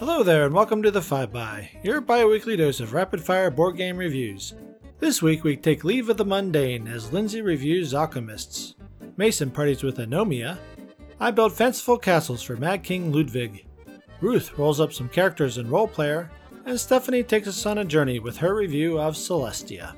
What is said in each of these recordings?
Hello there, and welcome to the 5 by your bi weekly dose of rapid fire board game reviews. This week we take leave of the mundane as Lindsay reviews Alchemists. Mason parties with Anomia. I build fanciful castles for Mad King Ludwig. Ruth rolls up some characters in Roll Player, and Stephanie takes us on a journey with her review of Celestia.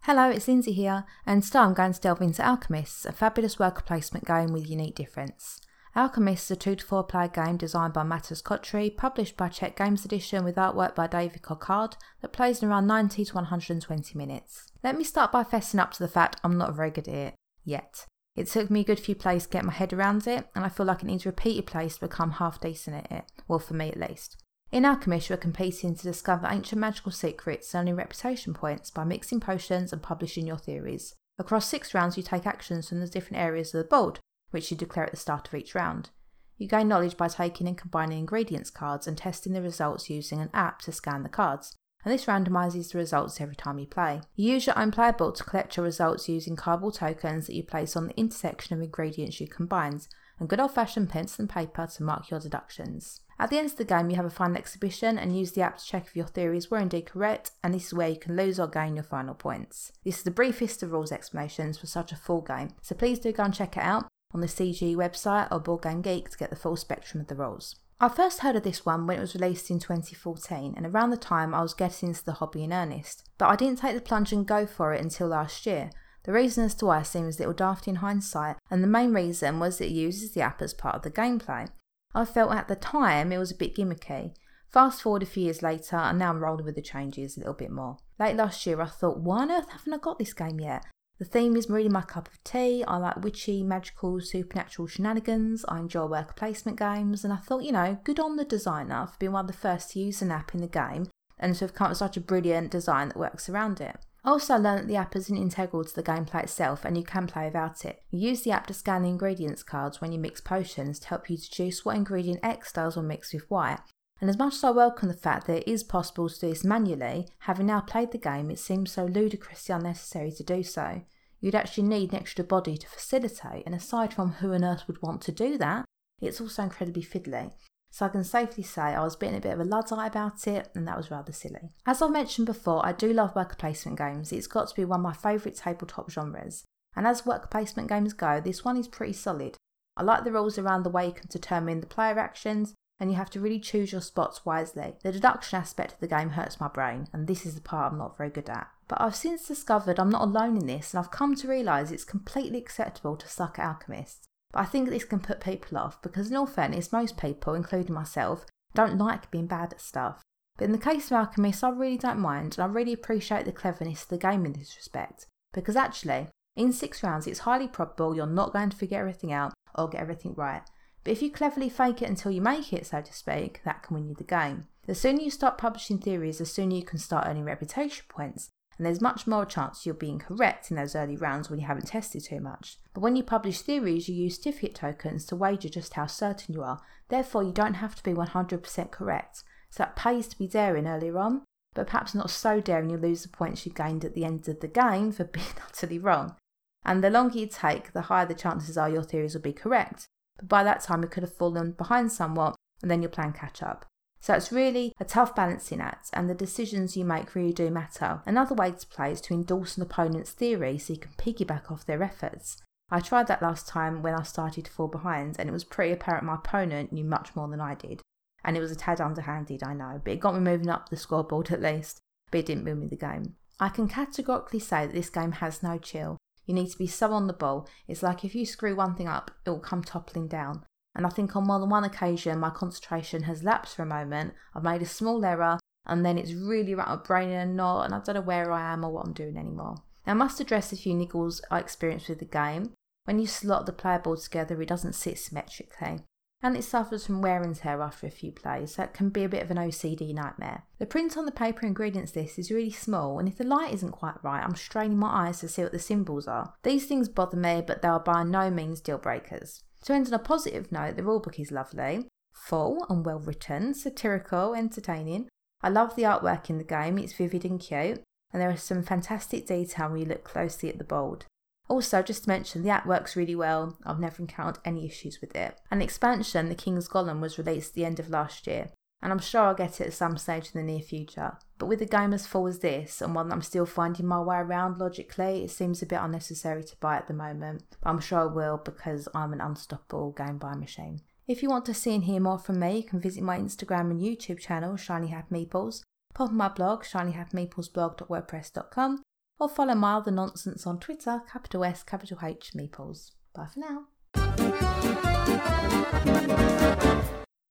Hello, it's Lindsay here, and today I'm going to delve into Alchemists, a fabulous worker placement game with unique difference. Alchemists is a 2 to 4 player game designed by Matúš Kostka, published by Czech Games Edition with artwork by David Cochard that plays in around 90 to 120 minutes. Let me start by fessing up to the fact I'm not very good at it, yet. It took me a good few plays to get my head around it, and I feel like it needs repeated plays to become half decent at it, well for me at least. In Alchemist, are competing to discover ancient magical secrets, earning reputation points by mixing potions and publishing your theories. Across six rounds, you take actions from the different areas of the board, which you declare at the start of each round. You gain knowledge by taking and combining ingredients cards and testing the results using an app to scan the cards, and this randomises the results every time you play. You use your own player board to collect your results using cardboard tokens that you place on the intersection of ingredients you combined, and good old fashioned pencil and paper to mark your deductions. At the end of the game, you have a final exhibition and use the app to check if your theories were indeed correct, and this is where you can lose or gain your final points. This is the briefest of rules explanations for such a full game, so please do go and check it out on the CG website or Board Game Geek to get the full spectrum of the roles. I first heard of this one when it was released in 2014, and around the time I was getting into the hobby in earnest, but I didn't take the plunge and go for it until last year. The reason as to why seems a little daft in hindsight, and the main reason was it uses the app as part of the gameplay. I felt at the time it was a bit gimmicky. Fast forward a few years later, and now I'm rolling with the changes a little bit more. Late last year, I thought, why on earth haven't I got this game yet? The theme is really my cup of tea. I like witchy, magical, supernatural shenanigans. I enjoy worker placement games, and I thought, you know, good on the designer for being one of the first to use an app in the game and to have come up with such a brilliant design that works around it. I also learned that the app isn't integral to the gameplay itself and you can play without it. You use the app to scan the ingredients cards when you mix potions to help you deduce what ingredient X does when mixed with Y. And as much as I welcome the fact that it is possible to do this manually, having now played the game, it seems so ludicrously unnecessary to do so. You'd actually need an extra body to facilitate, and aside from who on earth would want to do that, it's also incredibly fiddly. So I can safely say I was being a bit of a luddite about it, and that was rather silly. As I've mentioned before, I do love worker placement games. It's got to be one of my favourite tabletop genres. And as worker placement games go, this one is pretty solid. I like the rules around the way you can determine the player actions, and you have to really choose your spots wisely. The deduction aspect of the game hurts my brain, and this is the part I'm not very good at. But I've since discovered I'm not alone in this, and I've come to realise it's completely acceptable to suck at alchemists. But I think this can put people off because, in all fairness, most people, including myself, don't like being bad at stuff. But in the case of alchemists, I really don't mind, and I really appreciate the cleverness of the game in this respect. Because actually, in six rounds, it's highly probable you're not going to figure everything out or get everything right. But if you cleverly fake it until you make it, so to speak, that can win you the game. The sooner you start publishing theories, the sooner you can start earning reputation points, and there's much more chance you're being correct in those early rounds when you haven't tested too much. But when you publish theories, you use certificate tokens to wager just how certain you are, therefore, you don't have to be 100% correct. So that pays to be daring earlier on, but perhaps not so daring you lose the points you gained at the end of the game for being utterly wrong. And the longer you take, the higher the chances are your theories will be correct. But by that time, you could have fallen behind somewhat, and then your plan catch up. So it's really a tough balancing act, and the decisions you make really do matter. Another way to play is to endorse an opponent's theory so you can piggyback off their efforts. I tried that last time when I started to fall behind, and it was pretty apparent my opponent knew much more than I did. And it was a tad underhanded, I know, but it got me moving up the scoreboard at least, but it didn't win me the game. I can categorically say that this game has no chill. You need to be so on the ball. It's like if you screw one thing up, it will come toppling down. And I think on more than one occasion, my concentration has lapsed for a moment. I've made a small error, and then it's really wrapped my brain in a knot, and I don't know where I am or what I'm doing anymore. Now, I must address a few niggles I experienced with the game. When you slot the player board together, it doesn't sit symmetrically, and it suffers from wear and tear after a few plays, it can be a bit of an OCD nightmare. The print on the paper ingredients list is really small, and if the light isn't quite right, I'm straining my eyes to see what the symbols are. These things bother me, but they are by no means deal breakers. To end on a positive note, the rulebook is lovely, full and well written, satirical, entertaining. I love the artwork in the game, it's vivid and cute, and there is some fantastic detail when you look closely at the board. Also, just to mention, the app works really well. I've never encountered any issues with it. An expansion, The King's Golem, was released at the end of last year, and I'm sure I'll get it at some stage in the near future. But with a game as full as this, and one that I'm still finding my way around logically, it seems a bit unnecessary to buy at the moment. But I'm sure I will because I'm an unstoppable game buy machine. If you want to see and hear more from me, you can visit my Instagram and YouTube channel, Shiny Happy Meeples, pop my blog, shinyhappymeeplesblog.wordpress.com, or follow my other nonsense on Twitter, capital S, capital H, Meeples. Bye for now.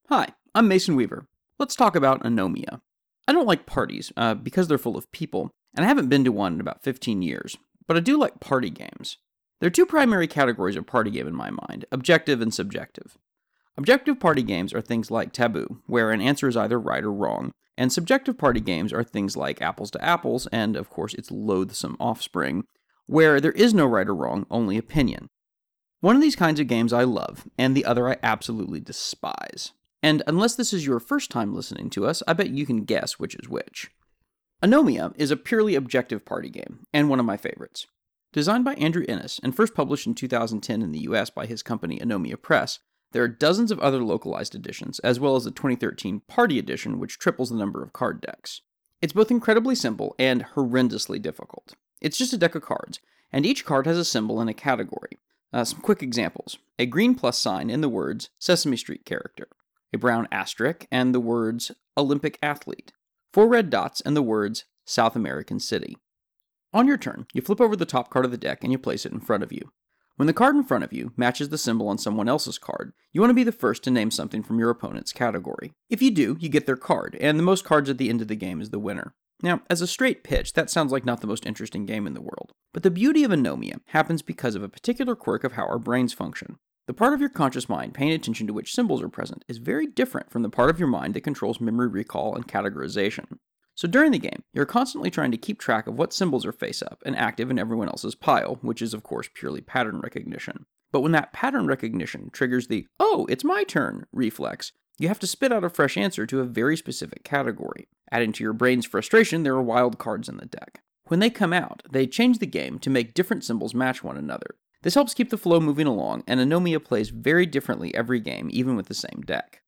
Hi, I'm Mason Weaver. Let's talk about Anomia. I don't like parties uh, because they're full of people, and I haven't been to one in about 15 years, but I do like party games. There are two primary categories of party game in my mind objective and subjective. Objective party games are things like Taboo, where an answer is either right or wrong, and subjective party games are things like Apples to Apples and, of course, its loathsome offspring, where there is no right or wrong, only opinion. One of these kinds of games I love, and the other I absolutely despise. And unless this is your first time listening to us, I bet you can guess which is which. Anomia is a purely objective party game, and one of my favorites. Designed by Andrew Innes and first published in 2010 in the US by his company Anomia Press, there are dozens of other localized editions, as well as the 2013 Party Edition, which triples the number of card decks. It's both incredibly simple and horrendously difficult. It's just a deck of cards, and each card has a symbol and a category. Uh, some quick examples a green plus sign in the words Sesame Street character, a brown asterisk, and the words Olympic athlete, four red dots, and the words South American city. On your turn, you flip over the top card of the deck and you place it in front of you. When the card in front of you matches the symbol on someone else's card, you want to be the first to name something from your opponent's category. If you do, you get their card, and the most cards at the end of the game is the winner. Now, as a straight pitch, that sounds like not the most interesting game in the world. But the beauty of anomia happens because of a particular quirk of how our brains function. The part of your conscious mind paying attention to which symbols are present is very different from the part of your mind that controls memory recall and categorization. So during the game, you're constantly trying to keep track of what symbols are face up and active in everyone else's pile, which is of course purely pattern recognition. But when that pattern recognition triggers the, oh, it's my turn reflex, you have to spit out a fresh answer to a very specific category. Adding to your brain's frustration, there are wild cards in the deck. When they come out, they change the game to make different symbols match one another. This helps keep the flow moving along, and Anomia plays very differently every game, even with the same deck.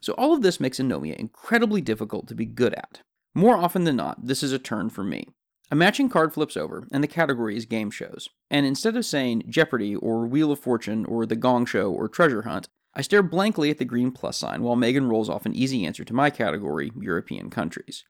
So all of this makes Anomia incredibly difficult to be good at. More often than not, this is a turn for me. A matching card flips over, and the category is game shows. And instead of saying Jeopardy or Wheel of Fortune or The Gong Show or Treasure Hunt, I stare blankly at the green plus sign while Megan rolls off an easy answer to my category, European countries.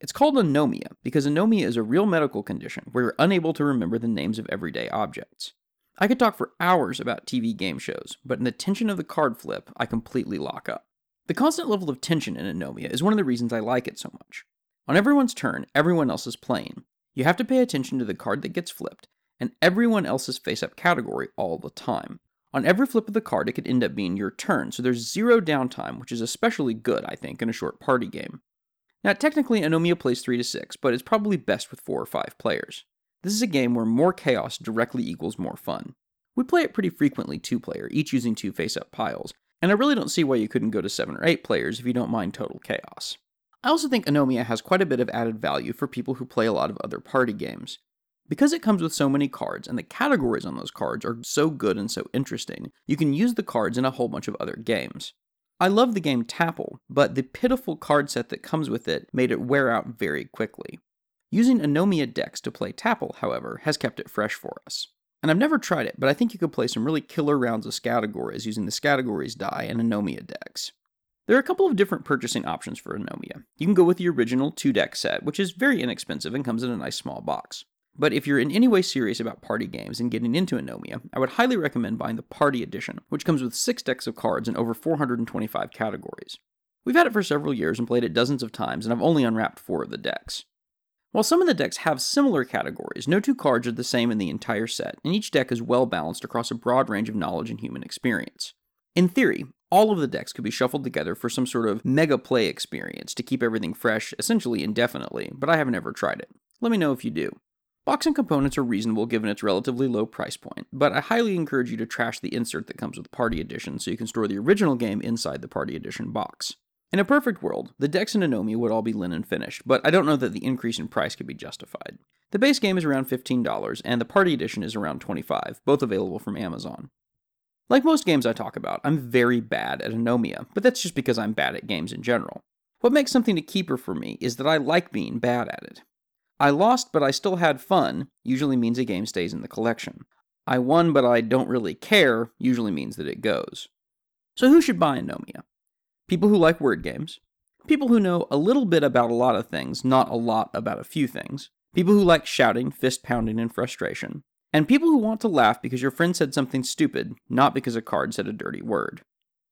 It's called anomia because anomia is a real medical condition where you're unable to remember the names of everyday objects. I could talk for hours about TV game shows, but in the tension of the card flip, I completely lock up. The constant level of tension in anomia is one of the reasons I like it so much. On everyone's turn, everyone else is playing. You have to pay attention to the card that gets flipped, and everyone else's face up category all the time. On every flip of the card, it could end up being your turn, so there's zero downtime, which is especially good, I think, in a short party game. Now, technically, Anomia plays 3 to 6, but it's probably best with 4 or 5 players. This is a game where more chaos directly equals more fun. We play it pretty frequently 2 player, each using 2 face up piles, and I really don't see why you couldn't go to 7 or 8 players if you don't mind total chaos. I also think Anomia has quite a bit of added value for people who play a lot of other party games. Because it comes with so many cards, and the categories on those cards are so good and so interesting, you can use the cards in a whole bunch of other games. I love the game Tapple, but the pitiful card set that comes with it made it wear out very quickly. Using Anomia decks to play Tapple, however, has kept it fresh for us. And I've never tried it, but I think you could play some really killer rounds of Scattergories using the Scattergories die and Anomia decks. There are a couple of different purchasing options for Anomia. You can go with the original two deck set, which is very inexpensive and comes in a nice small box. But if you're in any way serious about party games and getting into Anomia, I would highly recommend buying the Party Edition, which comes with six decks of cards and over 425 categories. We've had it for several years and played it dozens of times, and I've only unwrapped four of the decks. While some of the decks have similar categories, no two cards are the same in the entire set, and each deck is well balanced across a broad range of knowledge and human experience. In theory, all of the decks could be shuffled together for some sort of mega play experience to keep everything fresh, essentially indefinitely, but I haven't ever tried it. Let me know if you do. Box and components are reasonable given its relatively low price point, but I highly encourage you to trash the insert that comes with Party Edition so you can store the original game inside the Party Edition box. In a perfect world, the decks in Anomia would all be linen finished, but I don't know that the increase in price could be justified. The base game is around $15, and the party edition is around 25, both available from Amazon. Like most games I talk about, I'm very bad at Anomia, but that's just because I'm bad at games in general. What makes something a keeper for me is that I like being bad at it. I lost, but I still had fun, usually means a game stays in the collection. I won, but I don't really care, usually means that it goes. So who should buy Anomia? People who like word games, people who know a little bit about a lot of things, not a lot about a few things, people who like shouting, fist pounding, and frustration, and people who want to laugh because your friend said something stupid, not because a card said a dirty word.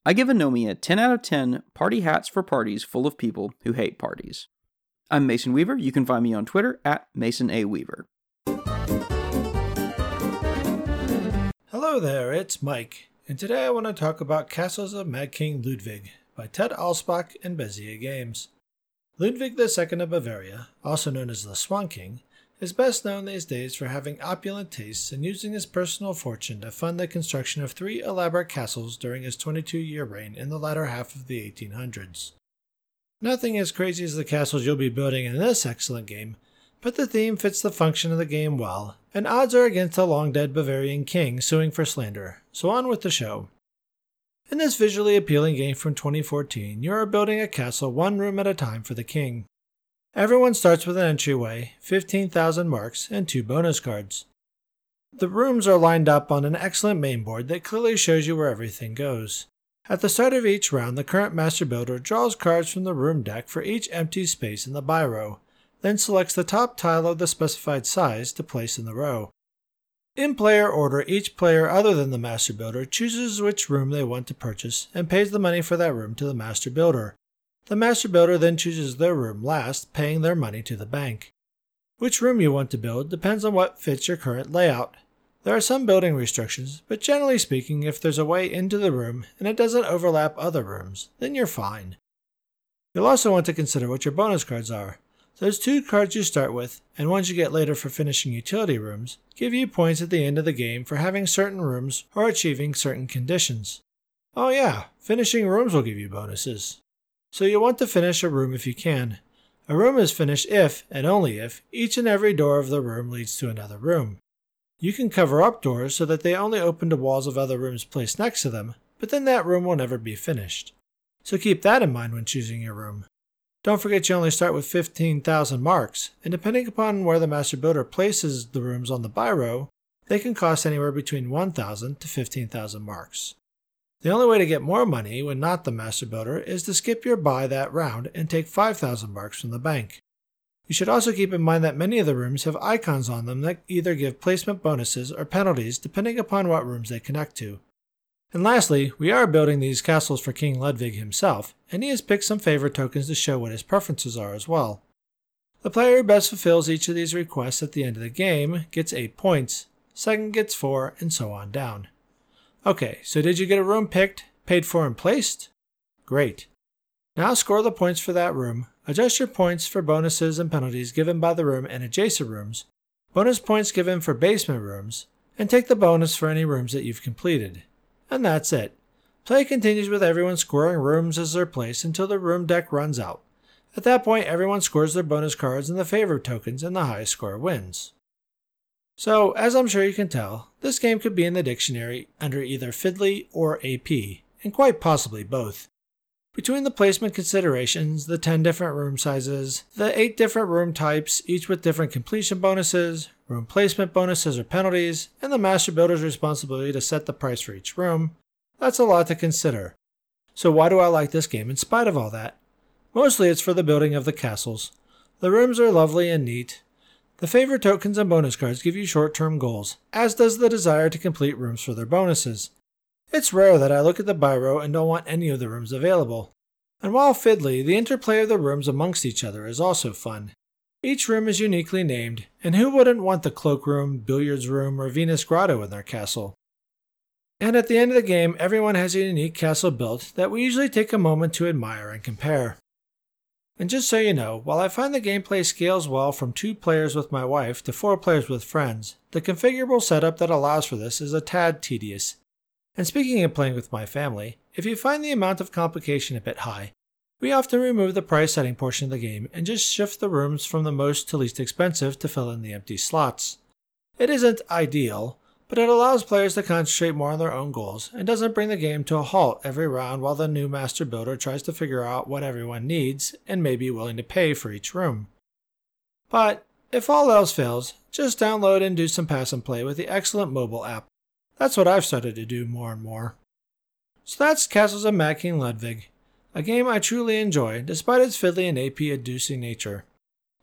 I give Anomia 10 out of 10 party hats for parties full of people who hate parties. I'm Mason Weaver. You can find me on Twitter at Mason A. Weaver. Hello there, it's Mike, and today I want to talk about Castles of Mad King Ludwig by Ted Alspach and Bezier Games. Ludwig II of Bavaria, also known as the Swan King, is best known these days for having opulent tastes and using his personal fortune to fund the construction of three elaborate castles during his 22 year reign in the latter half of the 1800s. Nothing as crazy as the castles you'll be building in this excellent game, but the theme fits the function of the game well, and odds are against a long dead Bavarian king suing for slander, so on with the show. In this visually appealing game from 2014, you are building a castle one room at a time for the king. Everyone starts with an entryway, 15,000 marks, and two bonus cards. The rooms are lined up on an excellent main board that clearly shows you where everything goes. At the start of each round, the current master builder draws cards from the room deck for each empty space in the buy row, then selects the top tile of the specified size to place in the row. In player order, each player other than the master builder chooses which room they want to purchase and pays the money for that room to the master builder. The master builder then chooses their room last, paying their money to the bank. Which room you want to build depends on what fits your current layout. There are some building restrictions, but generally speaking, if there's a way into the room and it doesn't overlap other rooms, then you're fine. You'll also want to consider what your bonus cards are. Those two cards you start with, and ones you get later for finishing utility rooms, give you points at the end of the game for having certain rooms or achieving certain conditions. Oh, yeah, finishing rooms will give you bonuses. So you'll want to finish a room if you can. A room is finished if, and only if, each and every door of the room leads to another room. You can cover up doors so that they only open to walls of other rooms placed next to them, but then that room will never be finished. So keep that in mind when choosing your room. Don't forget you only start with 15,000 marks, and depending upon where the master builder places the rooms on the buy row, they can cost anywhere between 1,000 to 15,000 marks. The only way to get more money when not the master builder is to skip your buy that round and take 5,000 marks from the bank. You should also keep in mind that many of the rooms have icons on them that either give placement bonuses or penalties depending upon what rooms they connect to. And lastly, we are building these castles for King Ludwig himself, and he has picked some favor tokens to show what his preferences are as well. The player who best fulfills each of these requests at the end of the game gets 8 points, second gets 4, and so on down. Okay, so did you get a room picked, paid for, and placed? Great. Now score the points for that room, adjust your points for bonuses and penalties given by the room and adjacent rooms, bonus points given for basement rooms, and take the bonus for any rooms that you've completed. And that's it. Play continues with everyone scoring rooms as their place until the room deck runs out. At that point, everyone scores their bonus cards and the favor tokens, and the highest score wins. So, as I'm sure you can tell, this game could be in the dictionary under either Fiddly or AP, and quite possibly both. Between the placement considerations, the 10 different room sizes, the 8 different room types, each with different completion bonuses, room placement bonuses or penalties, and the master builder's responsibility to set the price for each room. That's a lot to consider. So, why do I like this game in spite of all that? Mostly it's for the building of the castles. The rooms are lovely and neat. The favor tokens and bonus cards give you short term goals, as does the desire to complete rooms for their bonuses. It's rare that I look at the buy row and don't want any of the rooms available. And while fiddly, the interplay of the rooms amongst each other is also fun. Each room is uniquely named, and who wouldn't want the cloakroom, billiards room, or Venus Grotto in their castle? And at the end of the game, everyone has a unique castle built that we usually take a moment to admire and compare. And just so you know, while I find the gameplay scales well from two players with my wife to four players with friends, the configurable setup that allows for this is a tad tedious. And speaking of playing with my family, if you find the amount of complication a bit high, We often remove the price setting portion of the game and just shift the rooms from the most to least expensive to fill in the empty slots. It isn't ideal, but it allows players to concentrate more on their own goals and doesn't bring the game to a halt every round while the new master builder tries to figure out what everyone needs and may be willing to pay for each room. But if all else fails, just download and do some pass and play with the excellent mobile app. That's what I've started to do more and more. So that's Castles of Mad King Ludwig, a game I truly enjoy despite its fiddly and AP inducing nature.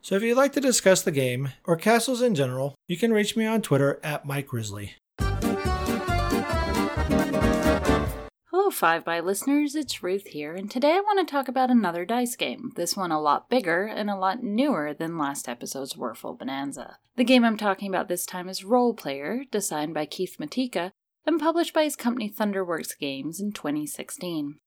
So if you'd like to discuss the game, or castles in general, you can reach me on Twitter at Mike Grizzly. Hello, Five by listeners, it's Ruth here, and today I want to talk about another dice game. This one a lot bigger and a lot newer than last episode's Würfel Bonanza. The game I'm talking about this time is Roll Player, designed by Keith Matejka and published by his company Thunderworks Games in 2016.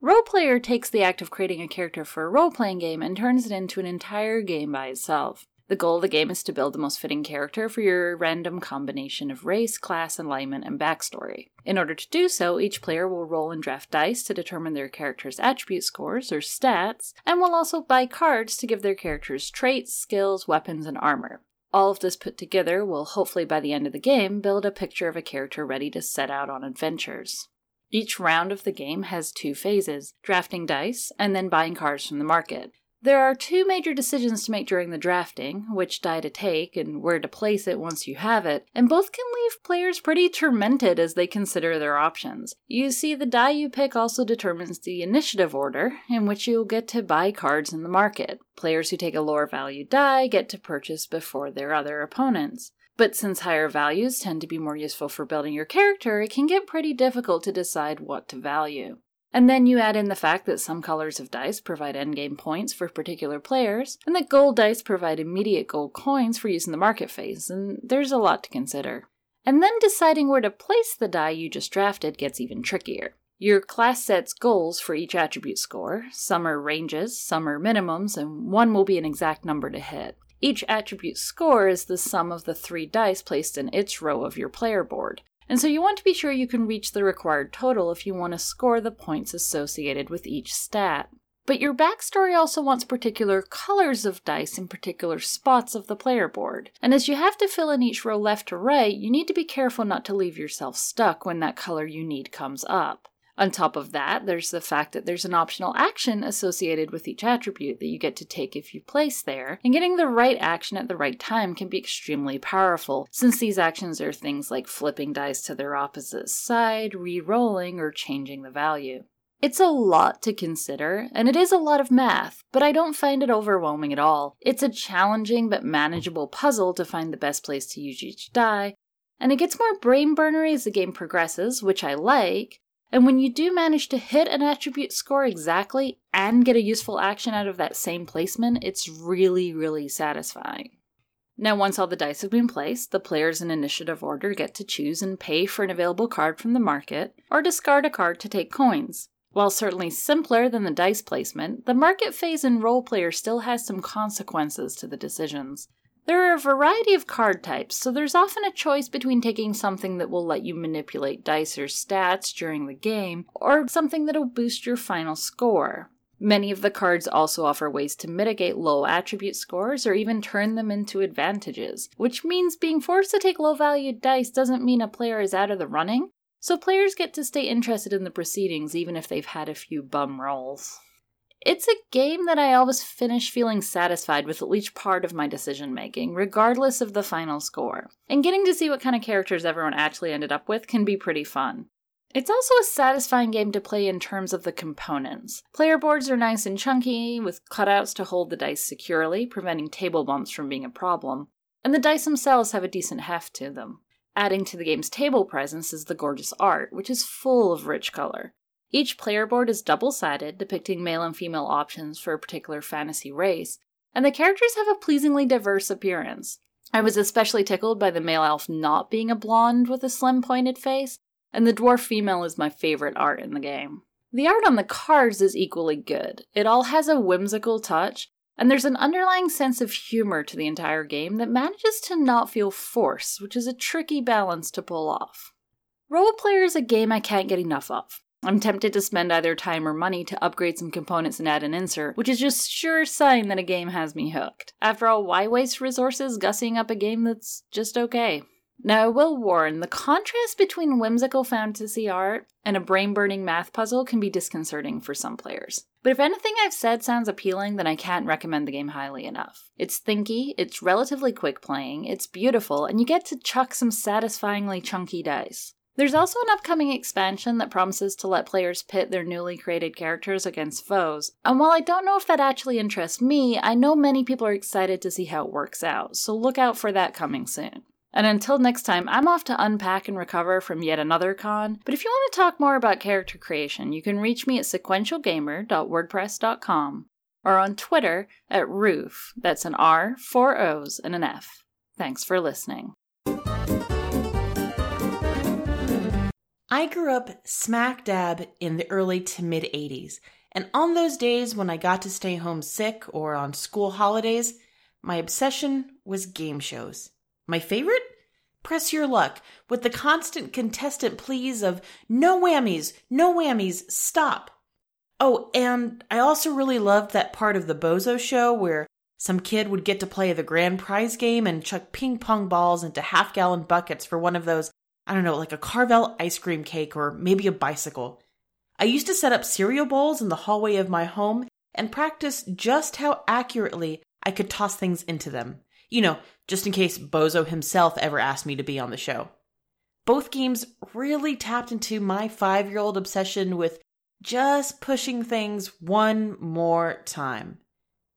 Roll Player takes the act of creating a character for a role playing game and turns it into an entire game by itself. The goal of the game is to build the most fitting character for your random combination of race, class, alignment, and backstory. In order to do so, each player will roll and draft dice to determine their character's attribute scores, or stats, and will also buy cards to give their characters traits, skills, weapons, and armor. All of this put together will hopefully by the end of the game build a picture of a character ready to set out on adventures. Each round of the game has two phases drafting dice and then buying cards from the market. There are two major decisions to make during the drafting which die to take and where to place it once you have it, and both can leave players pretty tormented as they consider their options. You see, the die you pick also determines the initiative order in which you'll get to buy cards in the market. Players who take a lower value die get to purchase before their other opponents. But since higher values tend to be more useful for building your character, it can get pretty difficult to decide what to value. And then you add in the fact that some colors of dice provide endgame points for particular players, and that gold dice provide immediate gold coins for use in the market phase, and there's a lot to consider. And then deciding where to place the die you just drafted gets even trickier. Your class sets goals for each attribute score. Some are ranges, some are minimums, and one will be an exact number to hit. Each attribute score is the sum of the three dice placed in its row of your player board, and so you want to be sure you can reach the required total if you want to score the points associated with each stat. But your backstory also wants particular colors of dice in particular spots of the player board. And as you have to fill in each row left to right, you need to be careful not to leave yourself stuck when that color you need comes up. On top of that, there's the fact that there's an optional action associated with each attribute that you get to take if you place there, and getting the right action at the right time can be extremely powerful, since these actions are things like flipping dice to their opposite side, re rolling, or changing the value. It's a lot to consider, and it is a lot of math, but I don't find it overwhelming at all. It's a challenging but manageable puzzle to find the best place to use each die, and it gets more brain burnery as the game progresses, which I like, and when you do manage to hit an attribute score exactly and get a useful action out of that same placement, it's really, really satisfying. Now, once all the dice have been placed, the players in initiative order get to choose and pay for an available card from the market, or discard a card to take coins. While certainly simpler than the dice placement, the market phase in Roll Player still has some consequences to the decisions. There are a variety of card types, so there's often a choice between taking something that will let you manipulate dice or stats during the game, or something that'll boost your final score. Many of the cards also offer ways to mitigate low attribute scores or even turn them into advantages, which means being forced to take low valued dice doesn't mean a player is out of the running, so players get to stay interested in the proceedings even if they've had a few bum rolls. It's a game that I always finish feeling satisfied with at least part of my decision making, regardless of the final score. And getting to see what kind of characters everyone actually ended up with can be pretty fun. It's also a satisfying game to play in terms of the components. Player boards are nice and chunky, with cutouts to hold the dice securely, preventing table bumps from being a problem. And the dice themselves have a decent heft to them. Adding to the game's table presence is the gorgeous art, which is full of rich color. Each player board is double sided, depicting male and female options for a particular fantasy race, and the characters have a pleasingly diverse appearance. I was especially tickled by the male elf not being a blonde with a slim pointed face, and the dwarf female is my favorite art in the game. The art on the cards is equally good. It all has a whimsical touch, and there's an underlying sense of humor to the entire game that manages to not feel forced, which is a tricky balance to pull off. Roll Player is a game I can't get enough of. I'm tempted to spend either time or money to upgrade some components and add an insert, which is just sure sign that a game has me hooked. After all, why waste resources gussying up a game that's just okay? Now, I will warn the contrast between whimsical fantasy art and a brain burning math puzzle can be disconcerting for some players. But if anything I've said sounds appealing, then I can't recommend the game highly enough. It's thinky, it's relatively quick playing, it's beautiful, and you get to chuck some satisfyingly chunky dice. There's also an upcoming expansion that promises to let players pit their newly created characters against foes. And while I don't know if that actually interests me, I know many people are excited to see how it works out, so look out for that coming soon. And until next time, I'm off to unpack and recover from yet another con. But if you want to talk more about character creation, you can reach me at sequentialgamer.wordpress.com or on Twitter at Roof. That's an R, four O's, and an F. Thanks for listening. I grew up smack dab in the early to mid 80s, and on those days when I got to stay home sick or on school holidays, my obsession was game shows. My favorite? Press Your Luck, with the constant contestant pleas of no whammies, no whammies, stop. Oh, and I also really loved that part of the Bozo show where some kid would get to play the grand prize game and chuck ping pong balls into half gallon buckets for one of those, I don't know, like a Carvel ice cream cake or maybe a bicycle. I used to set up cereal bowls in the hallway of my home and practice just how accurately I could toss things into them. You know, just in case Bozo himself ever asked me to be on the show. Both games really tapped into my five year old obsession with just pushing things one more time.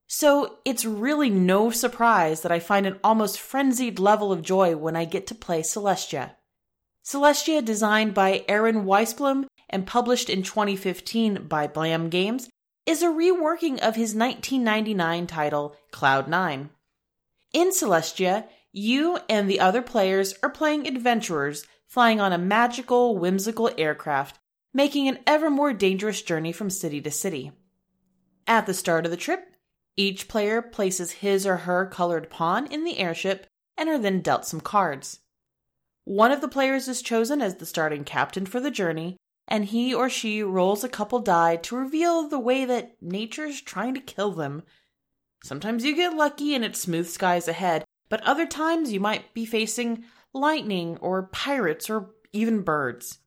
So it's really no surprise that I find an almost frenzied level of joy when I get to play Celestia. Celestia, designed by Aaron Weissblum and published in 2015 by Blam Games, is a reworking of his 1999 title, Cloud 9. In Celestia, you and the other players are playing adventurers flying on a magical, whimsical aircraft, making an ever more dangerous journey from city to city. At the start of the trip, each player places his or her colored pawn in the airship and are then dealt some cards. One of the players is chosen as the starting captain for the journey, and he or she rolls a couple die to reveal the way that nature's trying to kill them Sometimes you get lucky and it's smooth skies ahead, but other times you might be facing lightning or pirates or even birds.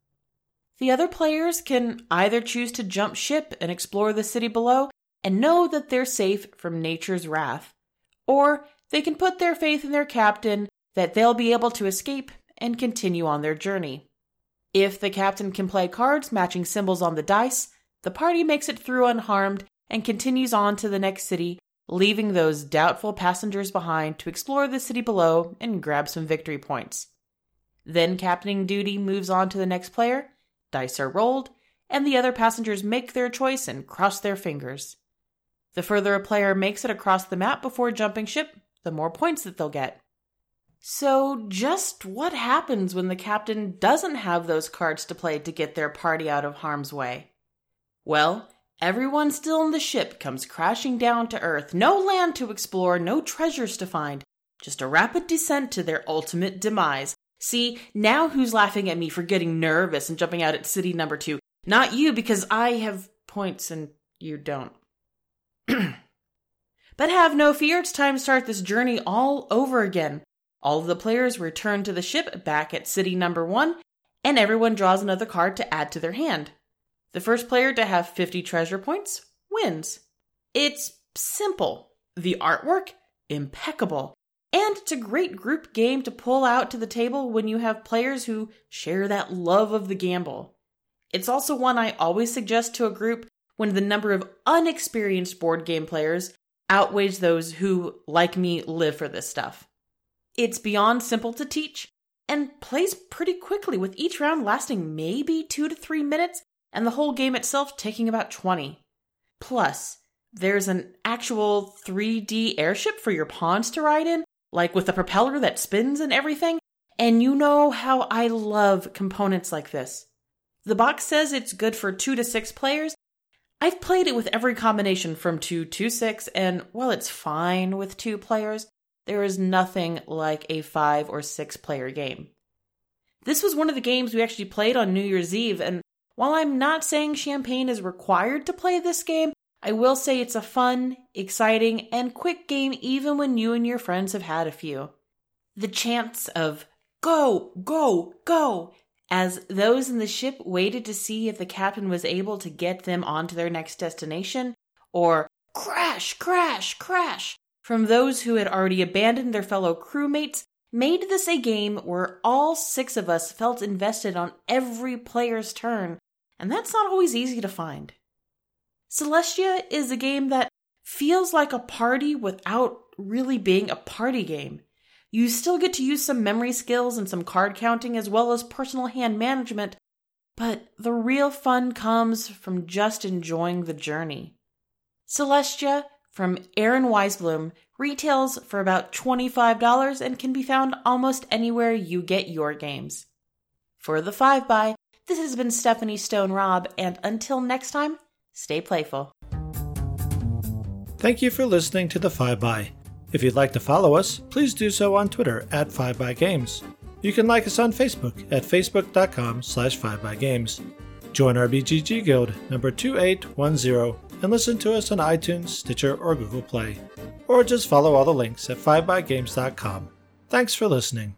The other players can either choose to jump ship and explore the city below and know that they're safe from nature's wrath, or they can put their faith in their captain that they'll be able to escape and continue on their journey. If the captain can play cards matching symbols on the dice, the party makes it through unharmed and continues on to the next city leaving those doubtful passengers behind to explore the city below and grab some victory points. Then captaining duty moves on to the next player, dice are rolled, and the other passengers make their choice and cross their fingers. The further a player makes it across the map before jumping ship, the more points that they'll get. So, just what happens when the captain doesn't have those cards to play to get their party out of harm's way? Well, Everyone still in the ship comes crashing down to Earth. No land to explore, no treasures to find, just a rapid descent to their ultimate demise. See, now who's laughing at me for getting nervous and jumping out at city number two? Not you, because I have points and you don't. but have no fear, it's time to start this journey all over again. All of the players return to the ship back at city number one, and everyone draws another card to add to their hand. The first player to have 50 treasure points wins. It's simple. The artwork, impeccable. And it's a great group game to pull out to the table when you have players who share that love of the gamble. It's also one I always suggest to a group when the number of unexperienced board game players outweighs those who, like me, live for this stuff. It's beyond simple to teach and plays pretty quickly, with each round lasting maybe two to three minutes and the whole game itself taking about 20. Plus, there's an actual 3D airship for your pawns to ride in, like with a propeller that spins and everything. And you know how I love components like this. The box says it's good for 2 to 6 players. I've played it with every combination from 2 to 6, and while it's fine with 2 players, there is nothing like a 5 or 6 player game. This was one of the games we actually played on New Year's Eve, and While I'm not saying champagne is required to play this game, I will say it's a fun, exciting, and quick game even when you and your friends have had a few. The chants of go, go, go, as those in the ship waited to see if the captain was able to get them onto their next destination, or crash, crash, crash, from those who had already abandoned their fellow crewmates made this a game where all six of us felt invested on every player's turn, and that's not always easy to find. Celestia is a game that feels like a party without really being a party game. You still get to use some memory skills and some card counting as well as personal hand management, but the real fun comes from just enjoying the journey. Celestia from Aaron Weissblum retails for about $25 and can be found almost anywhere you get your games. For the 5 by this has been Stephanie Stone Robb, and until next time, stay playful. Thank you for listening to the 5 by. If you'd like to follow us, please do so on Twitter at 5 by Games. You can like us on Facebook at facebook.com slash 5bygames. Join our BGG Guild number 2810 and listen to us on iTunes, Stitcher, or Google Play. Or just follow all the links at 5bygames.com. Thanks for listening.